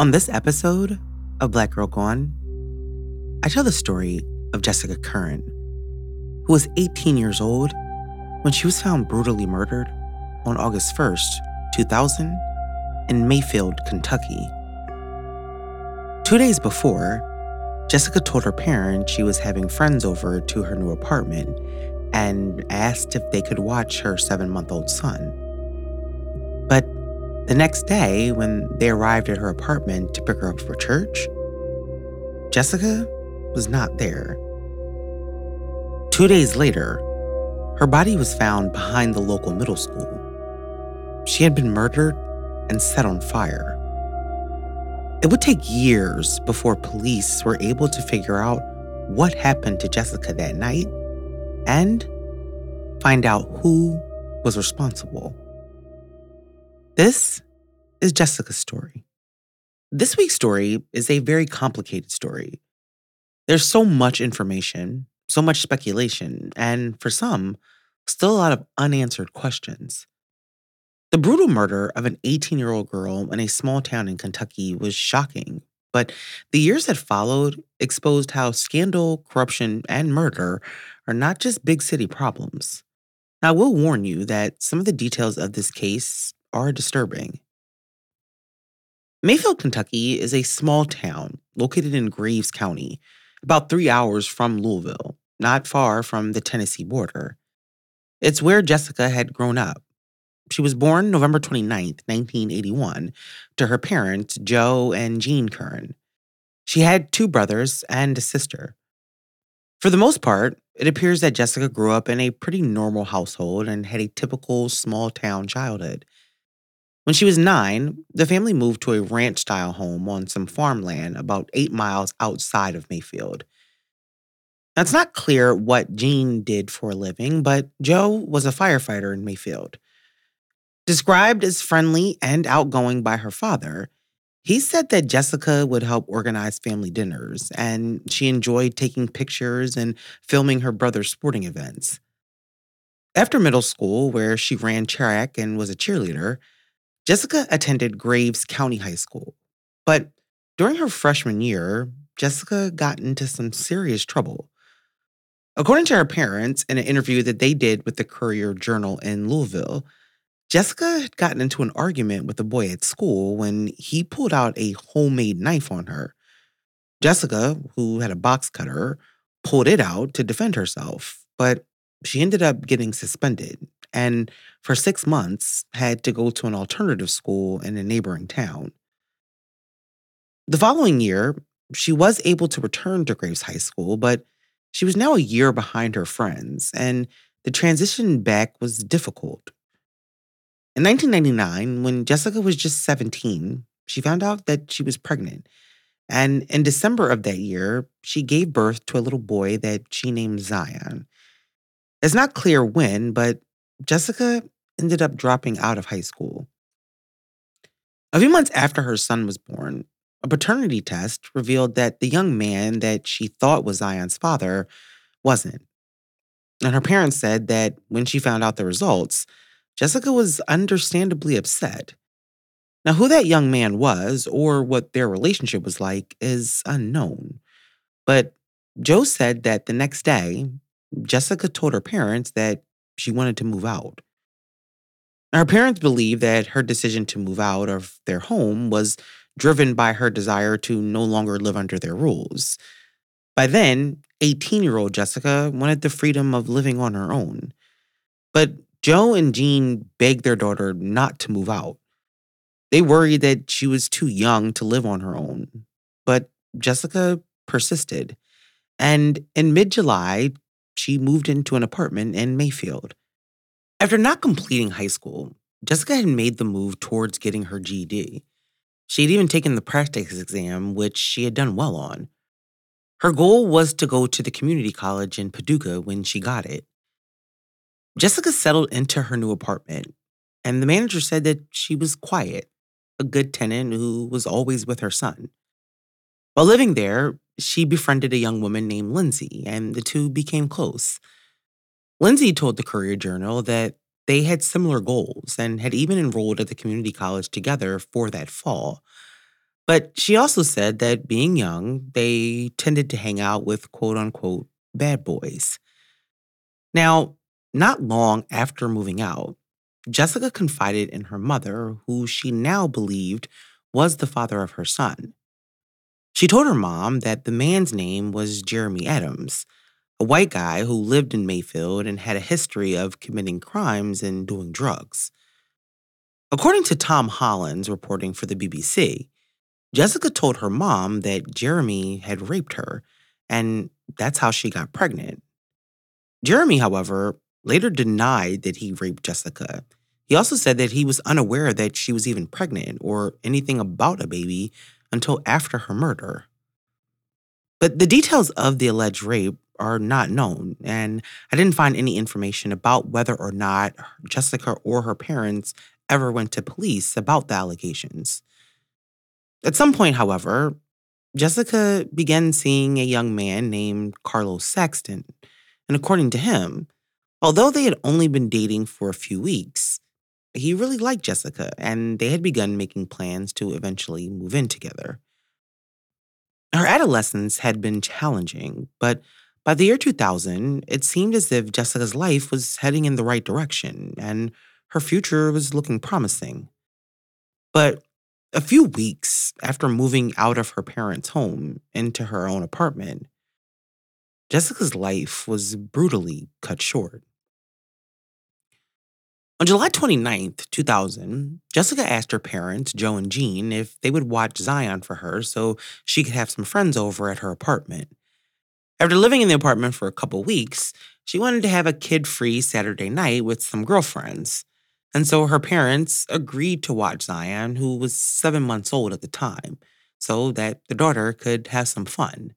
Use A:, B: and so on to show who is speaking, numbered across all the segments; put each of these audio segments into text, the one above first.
A: On this episode of Black Girl Gone, I tell the story of Jessica Currin, who was 18 years old when she was found brutally murdered on August 1st, 2000, in Mayfield, Kentucky. Two days before, Jessica told her parents she was having friends over to her new apartment and asked if they could watch her seven month old son. The next day, when they arrived at her apartment to pick her up for church, Jessica was not there. Two days later, her body was found behind the local middle school. She had been murdered and set on fire. It would take years before police were able to figure out what happened to Jessica that night and find out who was responsible. This is Jessica's story. This week's story is a very complicated story. There's so much information, so much speculation, and for some, still a lot of unanswered questions. The brutal murder of an 18 year old girl in a small town in Kentucky was shocking, but the years that followed exposed how scandal, corruption, and murder are not just big city problems. Now, I will warn you that some of the details of this case are disturbing. Mayfield, Kentucky is a small town located in Graves County, about three hours from Louisville, not far from the Tennessee border. It's where Jessica had grown up. She was born November 29, 1981, to her parents, Joe and Jean Currin. She had two brothers and a sister. For the most part, it appears that Jessica grew up in a pretty normal household and had a typical small town childhood. When she was nine, the family moved to a ranch style home on some farmland about eight miles outside of Mayfield. Now, it's not clear what Jean did for a living, but Joe was a firefighter in Mayfield. Described as friendly and outgoing by her father, he said that Jessica would help organize family dinners, and she enjoyed taking pictures and filming her brother's sporting events. After middle school, where she ran track and was a cheerleader, Jessica attended Graves County High School, but during her freshman year, Jessica got into some serious trouble. According to her parents, in an interview that they did with the Courier Journal in Louisville, Jessica had gotten into an argument with a boy at school when he pulled out a homemade knife on her. Jessica, who had a box cutter, pulled it out to defend herself, but she ended up getting suspended and for six months had to go to an alternative school in a neighboring town. The following year, she was able to return to Graves High School, but she was now a year behind her friends, and the transition back was difficult. In 1999, when Jessica was just 17, she found out that she was pregnant. And in December of that year, she gave birth to a little boy that she named Zion. It's not clear when, but Jessica ended up dropping out of high school. A few months after her son was born, a paternity test revealed that the young man that she thought was Zion's father wasn't. And her parents said that when she found out the results, Jessica was understandably upset. Now, who that young man was or what their relationship was like is unknown. But Joe said that the next day, Jessica told her parents that she wanted to move out. Her parents believe that her decision to move out of their home was driven by her desire to no longer live under their rules. By then, 18 year old Jessica wanted the freedom of living on her own. But Joe and Jean begged their daughter not to move out. They worried that she was too young to live on her own. But Jessica persisted. And in mid July, she moved into an apartment in Mayfield. After not completing high school, Jessica had made the move towards getting her GED. She had even taken the practice exam, which she had done well on. Her goal was to go to the community college in Paducah when she got it. Jessica settled into her new apartment, and the manager said that she was quiet, a good tenant who was always with her son. While living there, she befriended a young woman named Lindsay, and the two became close. Lindsay told the Courier Journal that they had similar goals and had even enrolled at the community college together for that fall. But she also said that being young, they tended to hang out with quote unquote bad boys. Now, not long after moving out, Jessica confided in her mother, who she now believed was the father of her son. She told her mom that the man's name was Jeremy Adams, a white guy who lived in Mayfield and had a history of committing crimes and doing drugs. According to Tom Holland reporting for the BBC, Jessica told her mom that Jeremy had raped her, and that's how she got pregnant. Jeremy, however, later denied that he raped Jessica. He also said that he was unaware that she was even pregnant or anything about a baby until after her murder. But the details of the alleged rape are not known, and I didn't find any information about whether or not Jessica or her parents ever went to police about the allegations. At some point, however, Jessica began seeing a young man named Carlos Saxton, and according to him, although they had only been dating for a few weeks, he really liked Jessica, and they had begun making plans to eventually move in together. Her adolescence had been challenging, but by the year 2000, it seemed as if Jessica's life was heading in the right direction and her future was looking promising. But a few weeks after moving out of her parents' home into her own apartment, Jessica's life was brutally cut short. On July 29th, 2000, Jessica asked her parents, Joe and Jean, if they would watch Zion for her so she could have some friends over at her apartment. After living in the apartment for a couple weeks, she wanted to have a kid free Saturday night with some girlfriends. And so her parents agreed to watch Zion, who was seven months old at the time, so that the daughter could have some fun.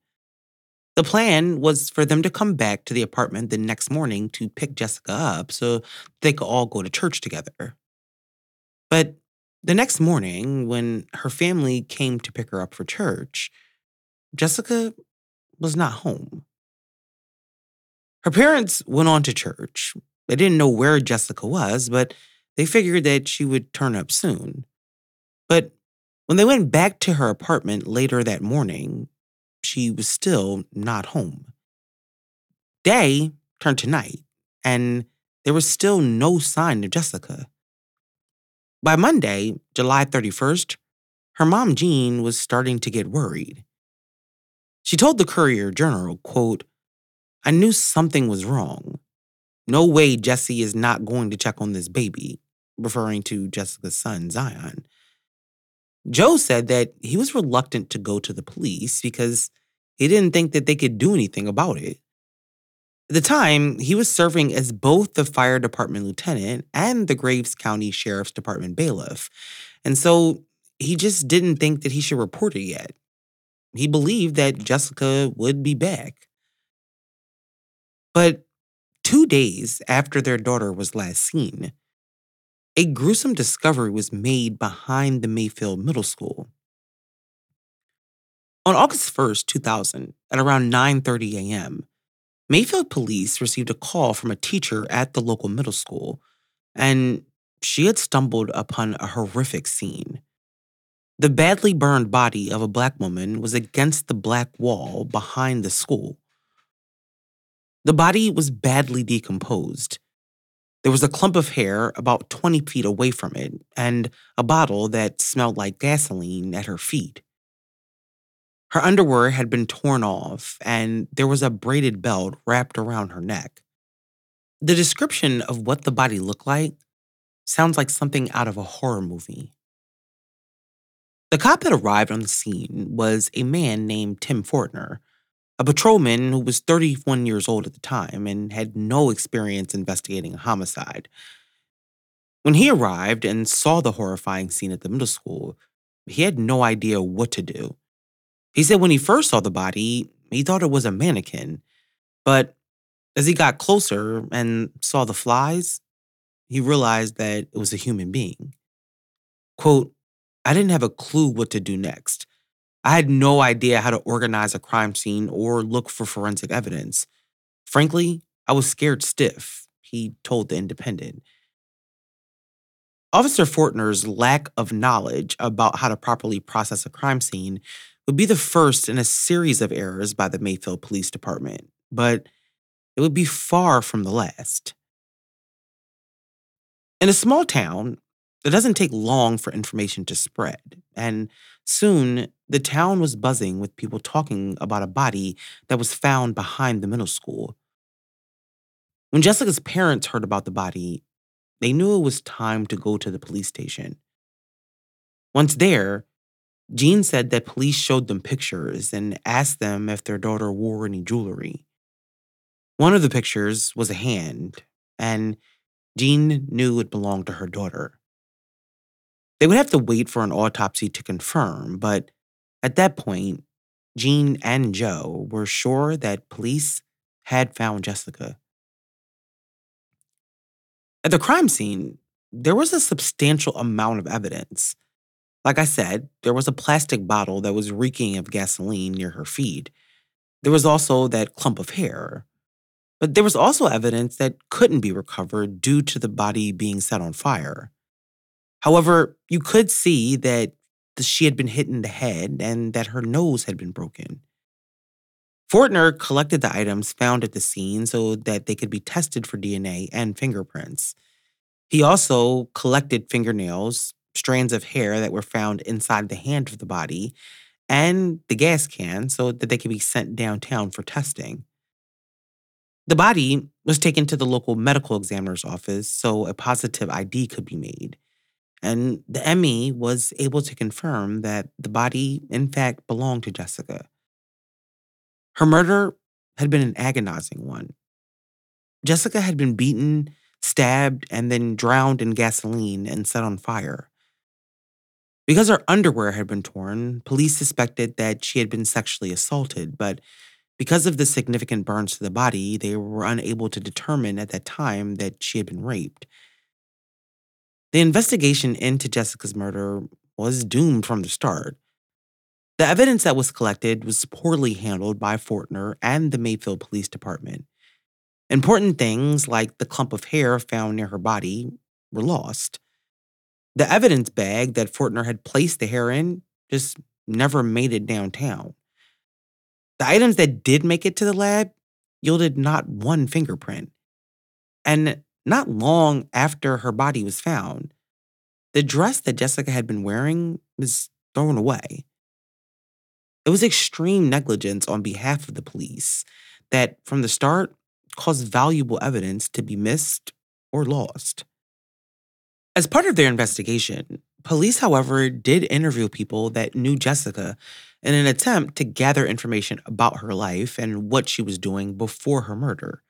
A: The plan was for them to come back to the apartment the next morning to pick Jessica up so they could all go to church together. But the next morning, when her family came to pick her up for church, Jessica was not home. Her parents went on to church. They didn't know where Jessica was, but they figured that she would turn up soon. But when they went back to her apartment later that morning, she was still not home. Day turned to night, and there was still no sign of Jessica. By Monday, July 31st, her mom Jean was starting to get worried. She told the Courier Journal, quote, I knew something was wrong. No way Jesse is not going to check on this baby, referring to Jessica's son, Zion. Joe said that he was reluctant to go to the police because he didn't think that they could do anything about it. At the time, he was serving as both the fire department lieutenant and the Graves County Sheriff's Department bailiff. And so he just didn't think that he should report it yet. He believed that Jessica would be back. But two days after their daughter was last seen, a gruesome discovery was made behind the Mayfield Middle School. On August 1st, 2000, at around 9:30 a.m., Mayfield police received a call from a teacher at the local middle school, and she had stumbled upon a horrific scene. The badly burned body of a black woman was against the black wall behind the school. The body was badly decomposed. There was a clump of hair about 20 feet away from it and a bottle that smelled like gasoline at her feet. Her underwear had been torn off, and there was a braided belt wrapped around her neck. The description of what the body looked like sounds like something out of a horror movie. The cop that arrived on the scene was a man named Tim Fortner, a patrolman who was 31 years old at the time and had no experience investigating a homicide. When he arrived and saw the horrifying scene at the middle school, he had no idea what to do. He said when he first saw the body, he thought it was a mannequin. But as he got closer and saw the flies, he realized that it was a human being. Quote, I didn't have a clue what to do next. I had no idea how to organize a crime scene or look for forensic evidence. Frankly, I was scared stiff, he told The Independent. Officer Fortner's lack of knowledge about how to properly process a crime scene would be the first in a series of errors by the Mayfield Police Department, but it would be far from the last. In a small town, it doesn't take long for information to spread, and soon the town was buzzing with people talking about a body that was found behind the middle school. When Jessica's parents heard about the body, they knew it was time to go to the police station. Once there, Jean said that police showed them pictures and asked them if their daughter wore any jewelry. One of the pictures was a hand, and Jean knew it belonged to her daughter. They would have to wait for an autopsy to confirm, but at that point, Jean and Joe were sure that police had found Jessica. At the crime scene, there was a substantial amount of evidence like I said, there was a plastic bottle that was reeking of gasoline near her feet. There was also that clump of hair. But there was also evidence that couldn't be recovered due to the body being set on fire. However, you could see that she had been hit in the head and that her nose had been broken. Fortner collected the items found at the scene so that they could be tested for DNA and fingerprints. He also collected fingernails, strands of hair that were found inside the hand of the body and the gas can so that they could be sent downtown for testing. The body was taken to the local medical examiner's office so a positive ID could be made. And the ME was able to confirm that the body, in fact, belonged to Jessica. Her murder had been an agonizing one. Jessica had been beaten, stabbed, and then drowned in gasoline and set on fire. Because her underwear had been torn, police suspected that she had been sexually assaulted, but because of the significant burns to the body, they were unable to determine at that time that she had been raped. The investigation into Jessica's murder was doomed from the start. The evidence that was collected was poorly handled by Fortner and the Mayfield Police Department. Important things like the clump of hair found near her body were lost. The evidence bag that Fortner had placed the hair in just never made it downtown. The items that did make it to the lab yielded not one fingerprint. And not long after her body was found, the dress that Jessica had been wearing was thrown away. It was extreme negligence on behalf of the police that, from the start, caused valuable evidence to be missed or lost. As part of their investigation, police, however, did interview people that knew Jessica in an attempt to gather information about her life and what she was doing before her murder.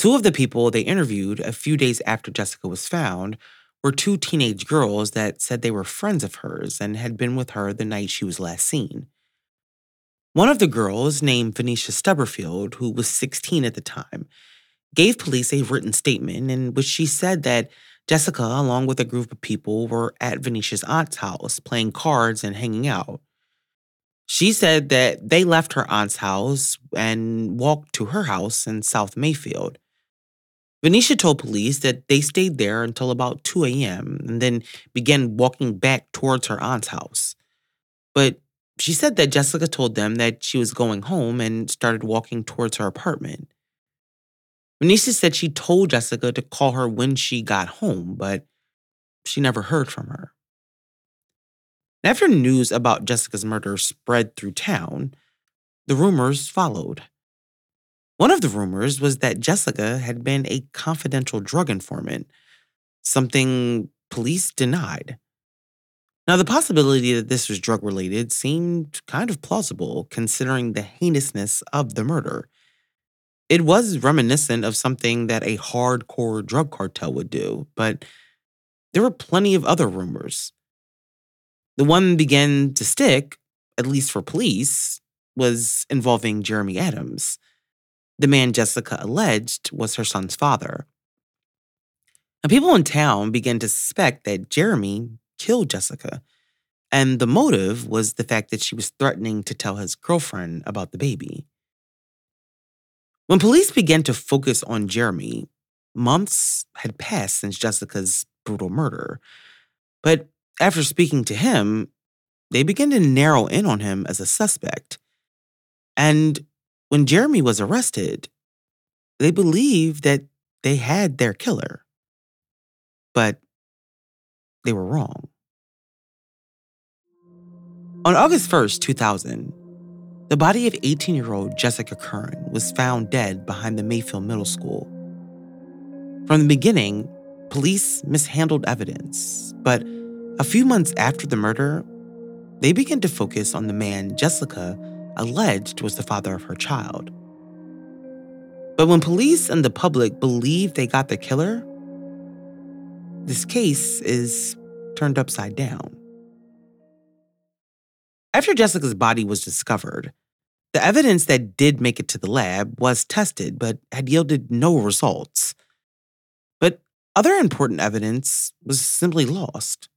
A: Two of the people they interviewed a few days after Jessica was found were two teenage girls that said they were friends of hers and had been with her the night she was last seen. One of the girls, named Venetia Stubblefield, who was 16 at the time, gave police a written statement in which she said that Jessica, along with a group of people, were at Venetia's aunt's house playing cards and hanging out. She said that they left her aunt's house and walked to her house in South Mayfield. Venetia told police that they stayed there until about 2 a.m. and then began walking back towards her aunt's house. But she said that Jessica told them that she was going home and started walking towards her apartment. Venetia said she told Jessica to call her when she got home, but she never heard from her. After news about Jessica's murder spread through town, the rumors followed. One of the rumors was that Jessica had been a confidential drug informant, something police denied. Now, the possibility that this was drug related seemed kind of plausible considering the heinousness of the murder. It was reminiscent of something that a hardcore drug cartel would do, but there were plenty of other rumors. The one began to stick, at least for police, was involving Jeremy Adams, the man Jessica alleged was her son's father. Now, people in town began to suspect that Jeremy killed Jessica, and the motive was the fact that she was threatening to tell his girlfriend about the baby. When police began to focus on Jeremy, months had passed since Jessica's brutal murder. But after speaking to him, they began to narrow in on him as a suspect. And when Jeremy was arrested, they believed that they had their killer. But they were wrong. On August 1st, 2000, the body of 18 year old Jessica Currin was found dead behind the Mayfield Middle School. From the beginning, police mishandled evidence, but a few months after the murder, they began to focus on the man Jessica alleged was the father of her child. But when police and the public believe they got the killer, this case is turned upside down. After Jessica's body was discovered, the evidence that did make it to the lab was tested but had yielded no results. But other important evidence was simply lost.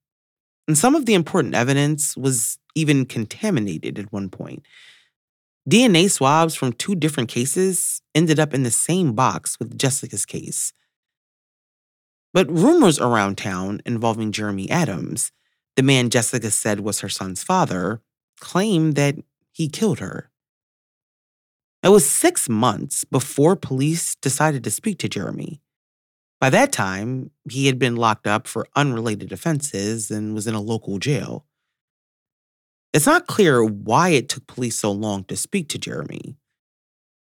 A: And some of the important evidence was even contaminated at one point. DNA swabs from two different cases ended up in the same box with Jessica's case. But rumors around town involving Jeremy Adams, the man Jessica said was her son's father, claimed that he killed her. It was six months before police decided to speak to Jeremy. By that time, he had been locked up for unrelated offenses and was in a local jail. It's not clear why it took police so long to speak to Jeremy.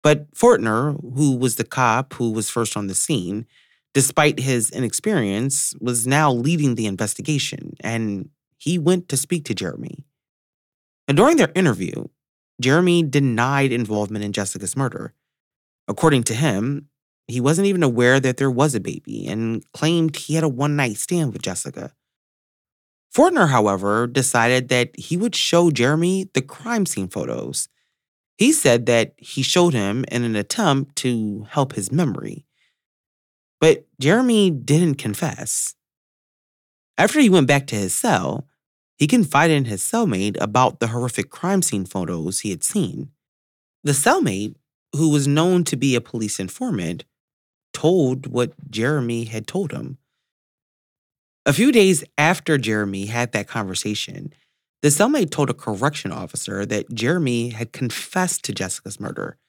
A: But Fortner, who was the cop who was first on the scene, despite his inexperience, was now leading the investigation, and he went to speak to Jeremy. And during their interview, Jeremy denied involvement in Jessica's murder. According to him, he wasn't even aware that there was a baby and claimed he had a one night stand with Jessica. Fortner, however, decided that he would show Jeremy the crime scene photos. He said that he showed him in an attempt to help his memory. But Jeremy didn't confess. After he went back to his cell, he confided in his cellmate about the horrific crime scene photos he had seen. The cellmate, who was known to be a police informant, told what Jeremy had told him. A few days after Jeremy had that conversation, the cellmate told a correction officer that Jeremy had confessed to Jessica's murder.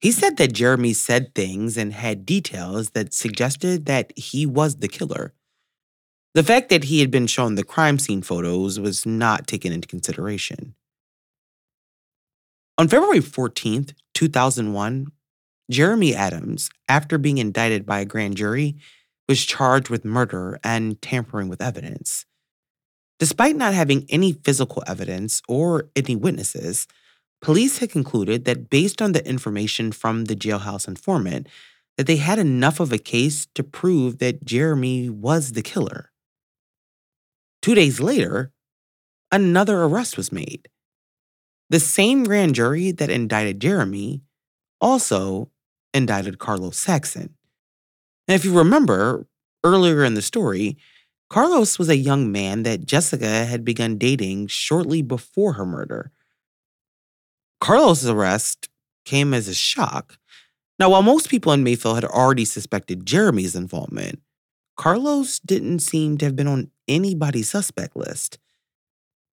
A: He said that Jeremy said things and had details that suggested that he was the killer. The fact that he had been shown the crime scene photos was not taken into consideration. On February 14th, 2001, Jeremy Adams, after being indicted by a grand jury, was charged with murder and tampering with evidence. Despite not having any physical evidence or any witnesses, police had concluded that based on the information from the jailhouse informant, that they had enough of a case to prove that Jeremy was the killer. Two days later, another arrest was made. The same grand jury that indicted Jeremy also indicted Carlos Saxton. And if you remember, earlier in the story, Carlos was a young man that Jessica had begun dating shortly before her murder. Carlos' arrest came as a shock. Now, while most people in Mayfield had already suspected Jeremy's involvement, Carlos didn't seem to have been on anybody's suspect list.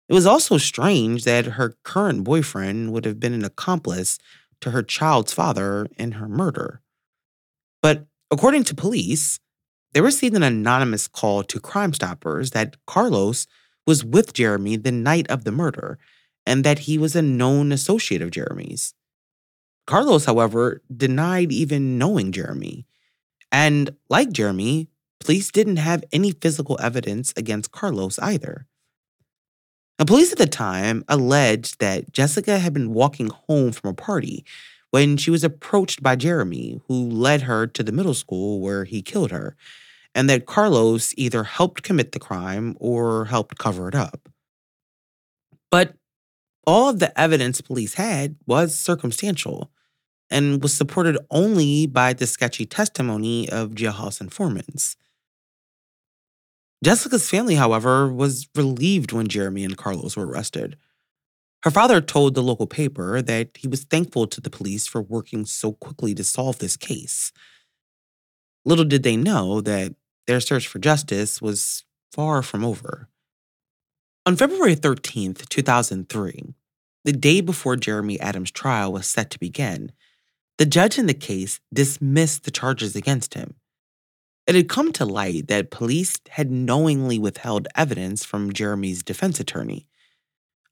A: It was also strange that her current boyfriend would have been an accomplice to her child's father in her murder. But according to police, they received an anonymous call to Crime Stoppers that Carlos was with Jeremy the night of the murder and that he was a known associate of Jeremy's. Carlos, however, denied even knowing Jeremy. And like Jeremy, police didn't have any physical evidence against Carlos either. Now, police at the time alleged that Jessica had been walking home from a party when she was approached by Jeremy, who led her to the middle school where he killed her, and that Carlos either helped commit the crime or helped cover it up. But all of the evidence police had was circumstantial and was supported only by the sketchy testimony of jailhouse informants. Jessica's family, however, was relieved when Jeremy and Carlos were arrested. Her father told the local paper that he was thankful to the police for working so quickly to solve this case. Little did they know that their search for justice was far from over. On February 13th, 2003, the day before Jeremy Adams' trial was set to begin, the judge in the case dismissed the charges against him. It had come to light that police had knowingly withheld evidence from Jeremy's defense attorney.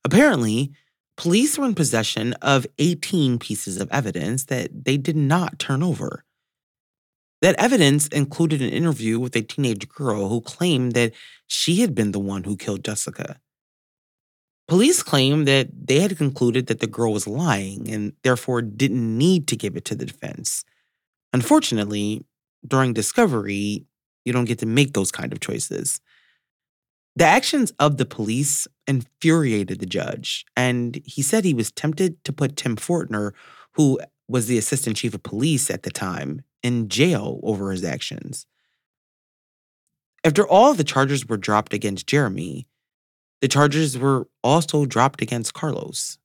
A: Apparently, police were in possession of 18 pieces of evidence that they did not turn over. That evidence included an interview with a teenage girl who claimed that she had been the one who killed Jessica. Police claimed that they had concluded that the girl was lying and therefore didn't need to give it to the defense. Unfortunately, during discovery, you don't get to make those kind of choices. The actions of the police infuriated the judge, and he said he was tempted to put Tim Fortner, who was the assistant chief of police at the time, in jail over his actions. After all the charges were dropped against Jeremy, the charges were also dropped against Carlos.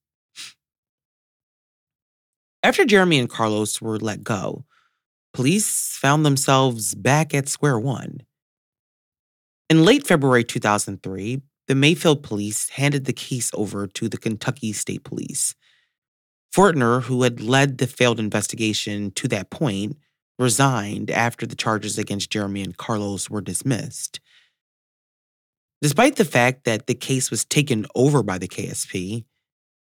A: After Jeremy and Carlos were let go, police found themselves back at square one. In late February 2003, the Mayfield police handed the case over to the Kentucky State Police. Fortner, who had led the failed investigation to that point, resigned after the charges against Jeremy and Carlos were dismissed. Despite the fact that the case was taken over by the KSP,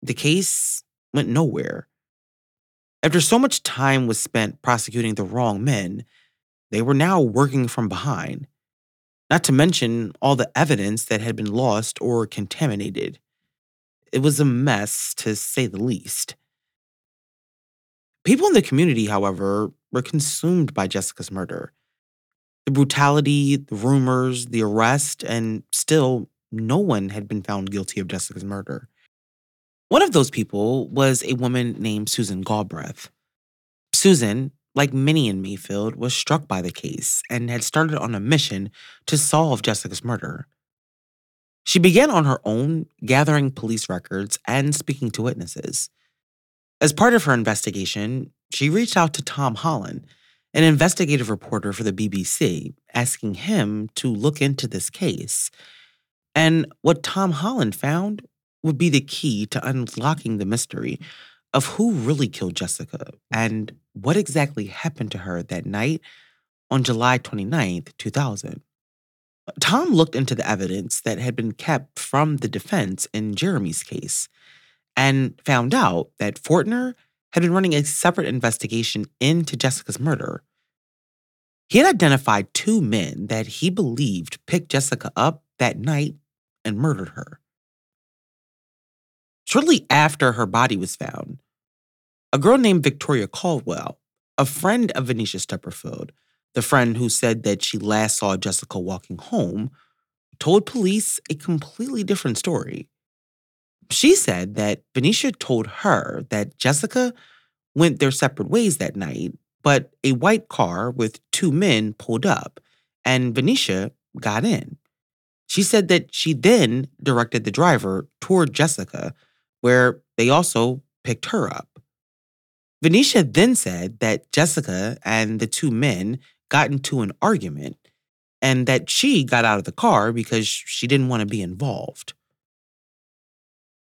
A: the case went nowhere. After so much time was spent prosecuting the wrong men, they were now working from behind, not to mention all the evidence that had been lost or contaminated. It was a mess, to say the least. People in the community, however, were consumed by Jessica's murder. The brutality, the rumors, the arrest, and still, no one had been found guilty of Jessica's murder. One of those people was a woman named Susan Galbraith. Susan, like many in Mayfield, was struck by the case and had started on a mission to solve Jessica's murder. She began on her own, gathering police records and speaking to witnesses. As part of her investigation, she reached out to Tom Holland, an investigative reporter for the BBC, asking him to look into this case. And what Tom Holland found would be the key to unlocking the mystery of who really killed Jessica and what exactly happened to her that night on July 29th, 2000. Tom looked into the evidence that had been kept from the defense in Jeremy's case and found out that Fortner had been running a separate investigation into Jessica's murder. He had identified two men that he believed picked Jessica up that night and murdered her. Shortly after her body was found, a girl named Victoria Caldwell, a friend of Venetia Stubblefield, the friend who said that she last saw Jessica walking home, told police a completely different story. She said that Venetia told her that Jessica went their separate ways that night, but a white car with two men pulled up and Venetia got in. She said that she then directed the driver toward Jessica, where they also picked her up. Venetia then said that Jessica and the two men got into an argument and that she got out of the car because she didn't want to be involved.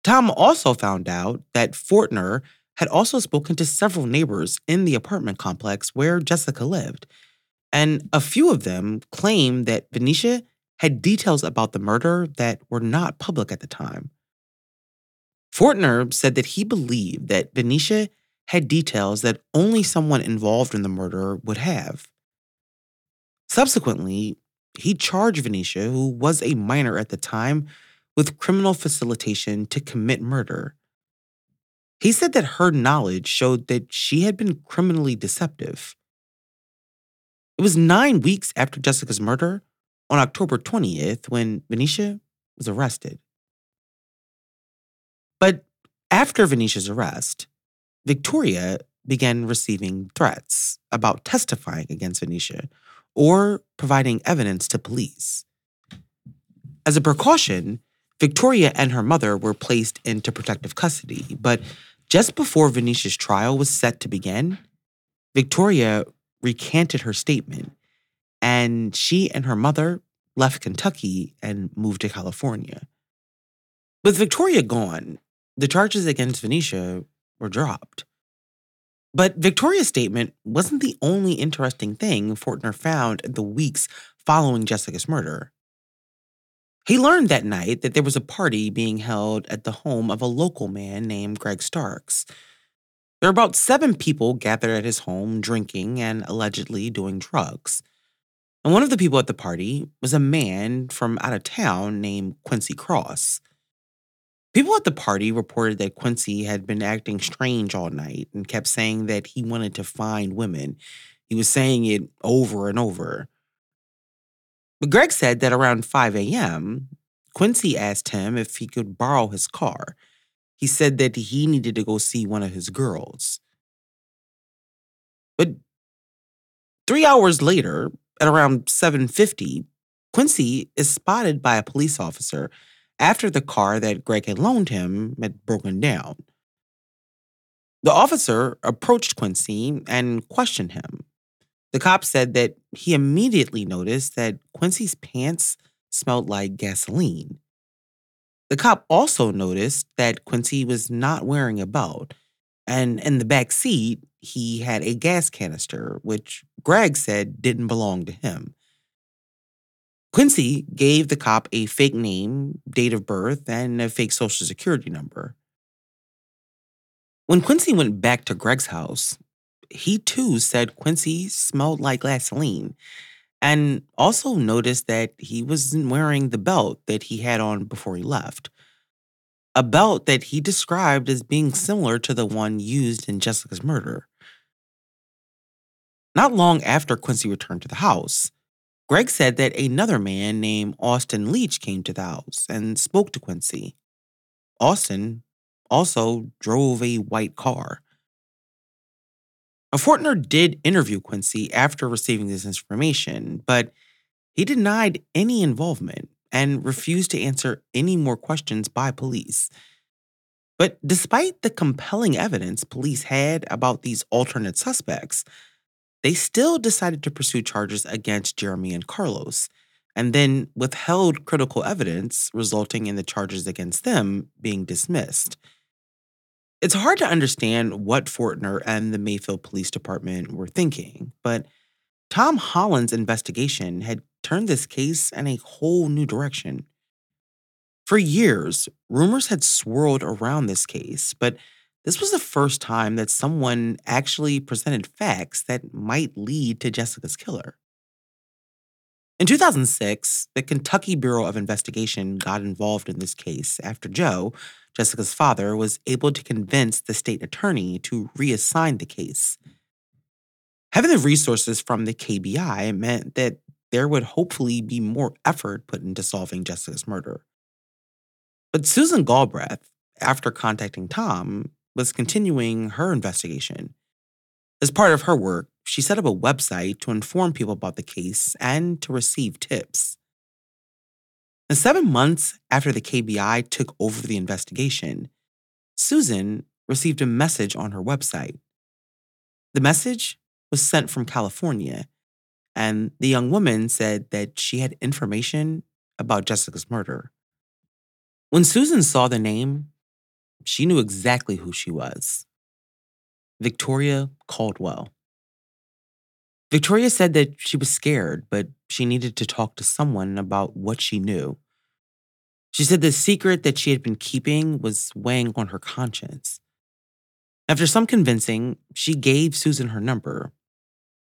A: Tom also found out that Fortner had also spoken to several neighbors in the apartment complex where Jessica lived, and a few of them claimed that Venetia had details about the murder that were not public at the time. Fortner said that he believed that Venetia had details that only someone involved in the murder would have. Subsequently, he charged Venetia, who was a minor at the time, with criminal facilitation to commit murder. He said that her knowledge showed that she had been criminally deceptive. It was nine weeks after Jessica's murder, on October 20th, when Venetia was arrested. But after Venetia's arrest, Victoria began receiving threats about testifying against Venetia or providing evidence to police. As a precaution, Victoria and her mother were placed into protective custody, but just before Venetia's trial was set to begin, Victoria recanted her statement and she and her mother left Kentucky and moved to California. With Victoria gone, the charges against Venetia were dropped. But Victoria's statement wasn't the only interesting thing Fortner found the weeks following Jessica's murder. He learned that night that there was a party being held at the home of a local man named Greg Starks. There were about seven people gathered at his home drinking and allegedly doing drugs. And one of the people at the party was a man from out of town named Quincy Cross. People at the party reported that Quincy had been acting strange all night and kept saying that he wanted to find women. He was saying it over and over. But Greg said that around 5 a.m., Quincy asked him if he could borrow his car. He said that he needed to go see one of his girls. But three hours later, at around 7:50, Quincy is spotted by a police officer after the car that Greg had loaned him had broken down. The officer approached Quincy and questioned him. The cop said that he immediately noticed that Quincy's pants smelled like gasoline. The cop also noticed that Quincy was not wearing a belt, and in the back seat, he had a gas canister, which Greg said didn't belong to him. Quincy gave the cop a fake name, date of birth, and a fake social security number. When Quincy went back to Greg's house, he too said Quincy smelled like gasoline and also noticed that he wasn't wearing the belt that he had on before he left. A belt that he described as being similar to the one used in Jessica's murder. Not long after Quincy returned to the house, Greg said that another man named Austin Leach came to the house and spoke to Quincy. Austin also drove a white car. A Fortner did interview Quincy after receiving this information, but he denied any involvement and refused to answer any more questions by police. But despite the compelling evidence police had about these alternate suspects, they still decided to pursue charges against Jeremy and Carlos, and then withheld critical evidence, resulting in the charges against them being dismissed. It's hard to understand what Fortner and the Mayfield Police Department were thinking, but Tom Holland's investigation had turned this case in a whole new direction. For years, rumors had swirled around this case, but this was the first time that someone actually presented facts that might lead to Jessica's killer. In 2006, the Kentucky Bureau of Investigation got involved in this case after Joe, Jessica's father, was able to convince the state attorney to reassign the case. Having the resources from the KBI meant that there would hopefully be more effort put into solving Jessica's murder. But Susan Galbraith, after contacting Tom, was continuing her investigation. As part of her work, she set up a website to inform people about the case and to receive tips. And seven months after the KBI took over the investigation, Susan received a message on her website. The message was sent from California, and the young woman said that she had information about Jessica's murder. When Susan saw the name, she knew exactly who she was Victoria Caldwell. Victoria said that she was scared, but she needed to talk to someone about what she knew. She said the secret that she had been keeping was weighing on her conscience. After some convincing, she gave Susan her number,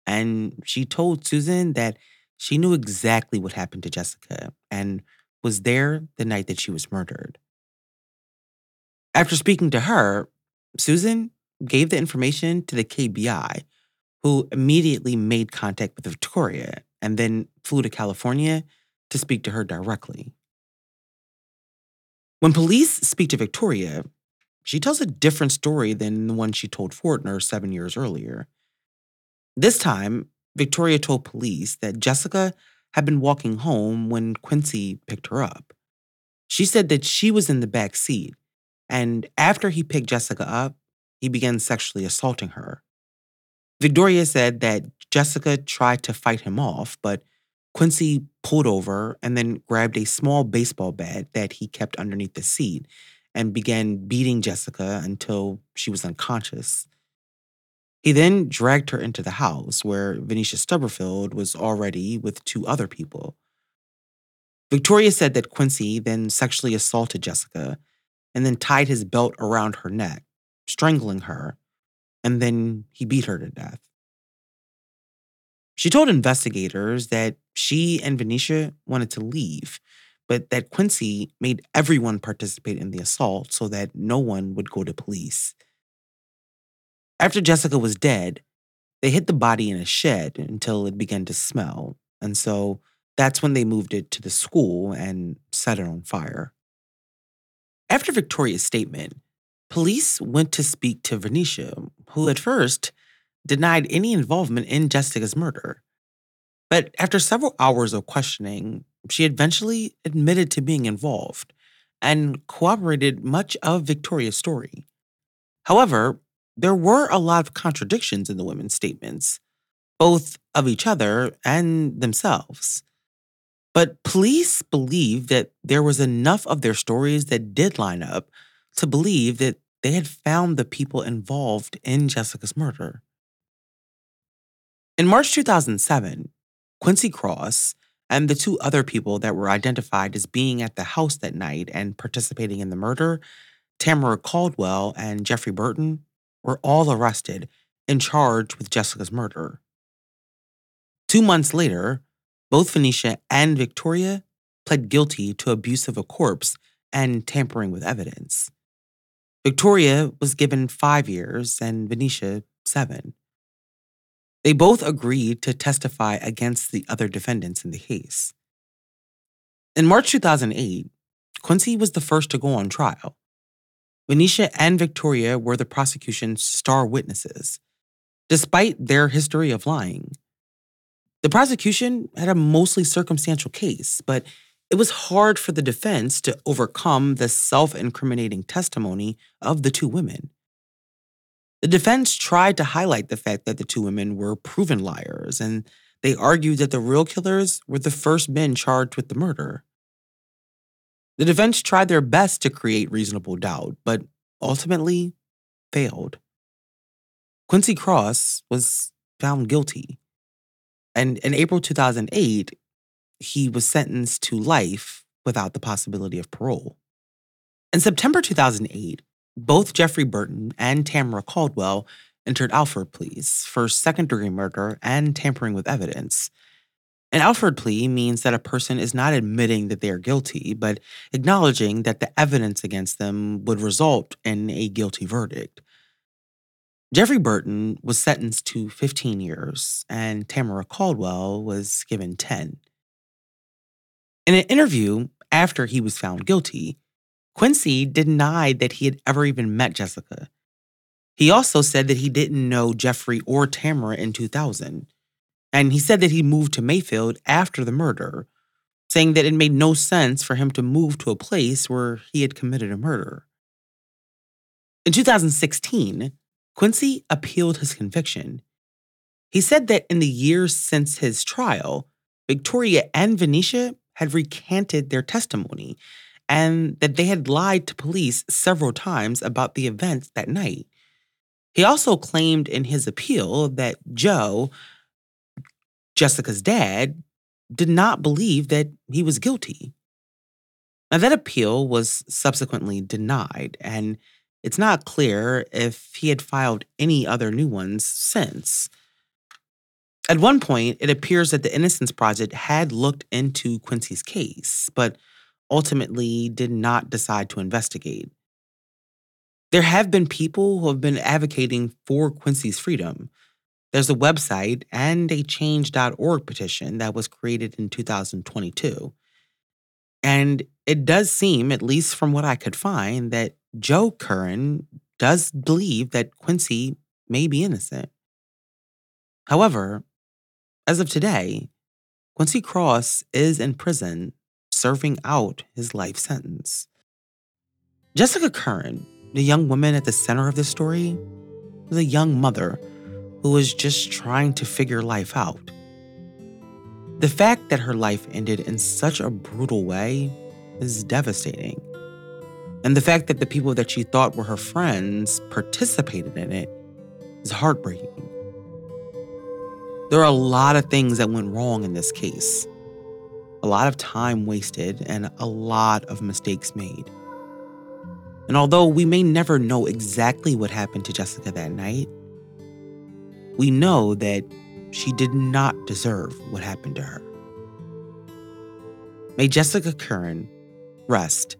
A: and she told Susan that she knew exactly what happened to Jessica and was there the night that she was murdered. After speaking to her, Susan gave the information to the KBI, who immediately made contact with Victoria and then flew to California to speak to her directly. When police speak to Victoria, she tells a different story than the one she told Fortner seven years earlier. This time, Victoria told police that Jessica had been walking home when Quincy picked her up. She said that she was in the back seat, and after he picked Jessica up, he began sexually assaulting her. Victoria said that Jessica tried to fight him off, but Quincy pulled over and then grabbed a small baseball bat that he kept underneath the seat and began beating Jessica until she was unconscious. He then dragged her into the house where Venetia Stubblefield was already with two other people. Victoria said that Quincy then sexually assaulted Jessica and then tied his belt around her neck, strangling her, and then he beat her to death. She told investigators that she and Venetia wanted to leave, but that Quincy made everyone participate in the assault so that no one would go to police. After Jessica was dead, they hid the body in a shed until it began to smell, and so that's when they moved it to the school and set it on fire. After Victoria's statement, police went to speak to Venetia, who at first denied any involvement in Jessica's murder. But after several hours of questioning, she eventually admitted to being involved and corroborated much of Victoria's story. However, there were a lot of contradictions in the women's statements, both of each other and themselves. But police believed that there was enough of their stories that did line up to believe that they had found the people involved in Jessica's murder. In March 2007, Quincy Cross and the two other people that were identified as being at the house that night and participating in the murder, Tamara Caldwell and Jeffrey Burton, were all arrested and charged with Jessica's murder. Two months later, both Venetia and Victoria pled guilty to abuse of a corpse and tampering with evidence. Victoria was given five years and Venetia seven. They both agreed to testify against the other defendants in the case. In March 2008, Quincy was the first to go on trial. Venetia and Victoria were the prosecution's star witnesses, despite their history of lying. The prosecution had a mostly circumstantial case, but it was hard for the defense to overcome the self incriminating testimony of the two women. The defense tried to highlight the fact that the two women were proven liars, and they argued that the real killers were the first men charged with the murder. The defense tried their best to create reasonable doubt, but ultimately failed. Quincy Cross was found guilty. And in April 2008, he was sentenced to life without the possibility of parole. In September 2008, both Jeffrey Burton and Tamara Caldwell entered Alford pleas for second degree murder and tampering with evidence. An Alford plea means that a person is not admitting that they are guilty, but acknowledging that the evidence against them would result in a guilty verdict. Jeffrey Burton was sentenced to 15 years, and Tamara Caldwell was given 10. In an interview after he was found guilty, Quincy denied that he had ever even met Jessica. He also said that he didn't know Jeffrey or Tamara in 2000. And he said that he moved to Mayfield after the murder, saying that it made no sense for him to move to a place where he had committed a murder. In 2016, Quincy appealed his conviction. He said that in the years since his trial, Victoria and Venetia had recanted their testimony and that they had lied to police several times about the events that night. He also claimed in his appeal that Joe, Jessica's dad, did not believe that he was guilty. Now, that appeal was subsequently denied, and it's not clear if he had filed any other new ones since. At one point, it appears that the Innocence Project had looked into Quincy's case, but ultimately did not decide to investigate. There have been people who have been advocating for Quincy's freedom. There's a website and a change.org petition that was created in 2022. And it does seem, at least from what I could find, that Joe Currin does believe that Quincy may be innocent. However, as of today, Quincy Cross is in prison serving out his life sentence. Jessica Currin, the young woman at the center of this story, was a young mother who was just trying to figure life out. The fact that her life ended in such a brutal way is devastating. And the fact that the people that she thought were her friends participated in it is heartbreaking. There are a lot of things that went wrong in this case, a lot of time wasted, and a lot of mistakes made. And although we may never know exactly what happened to Jessica that night, we know that she did not deserve what happened to her. May Jessica Currin rest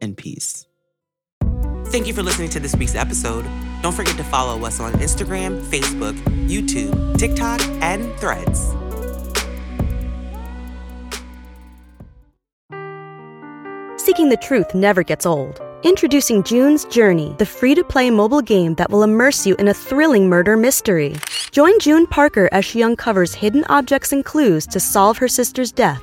A: and peace. Thank you for listening to this week's episode. Don't forget to follow us on Instagram, Facebook, YouTube, TikTok, and Threads.
B: Seeking the truth never gets old. Introducing June's Journey, the free to play mobile game that will immerse you in a thrilling murder mystery. Join June Parker as she uncovers hidden objects and clues to solve her sister's death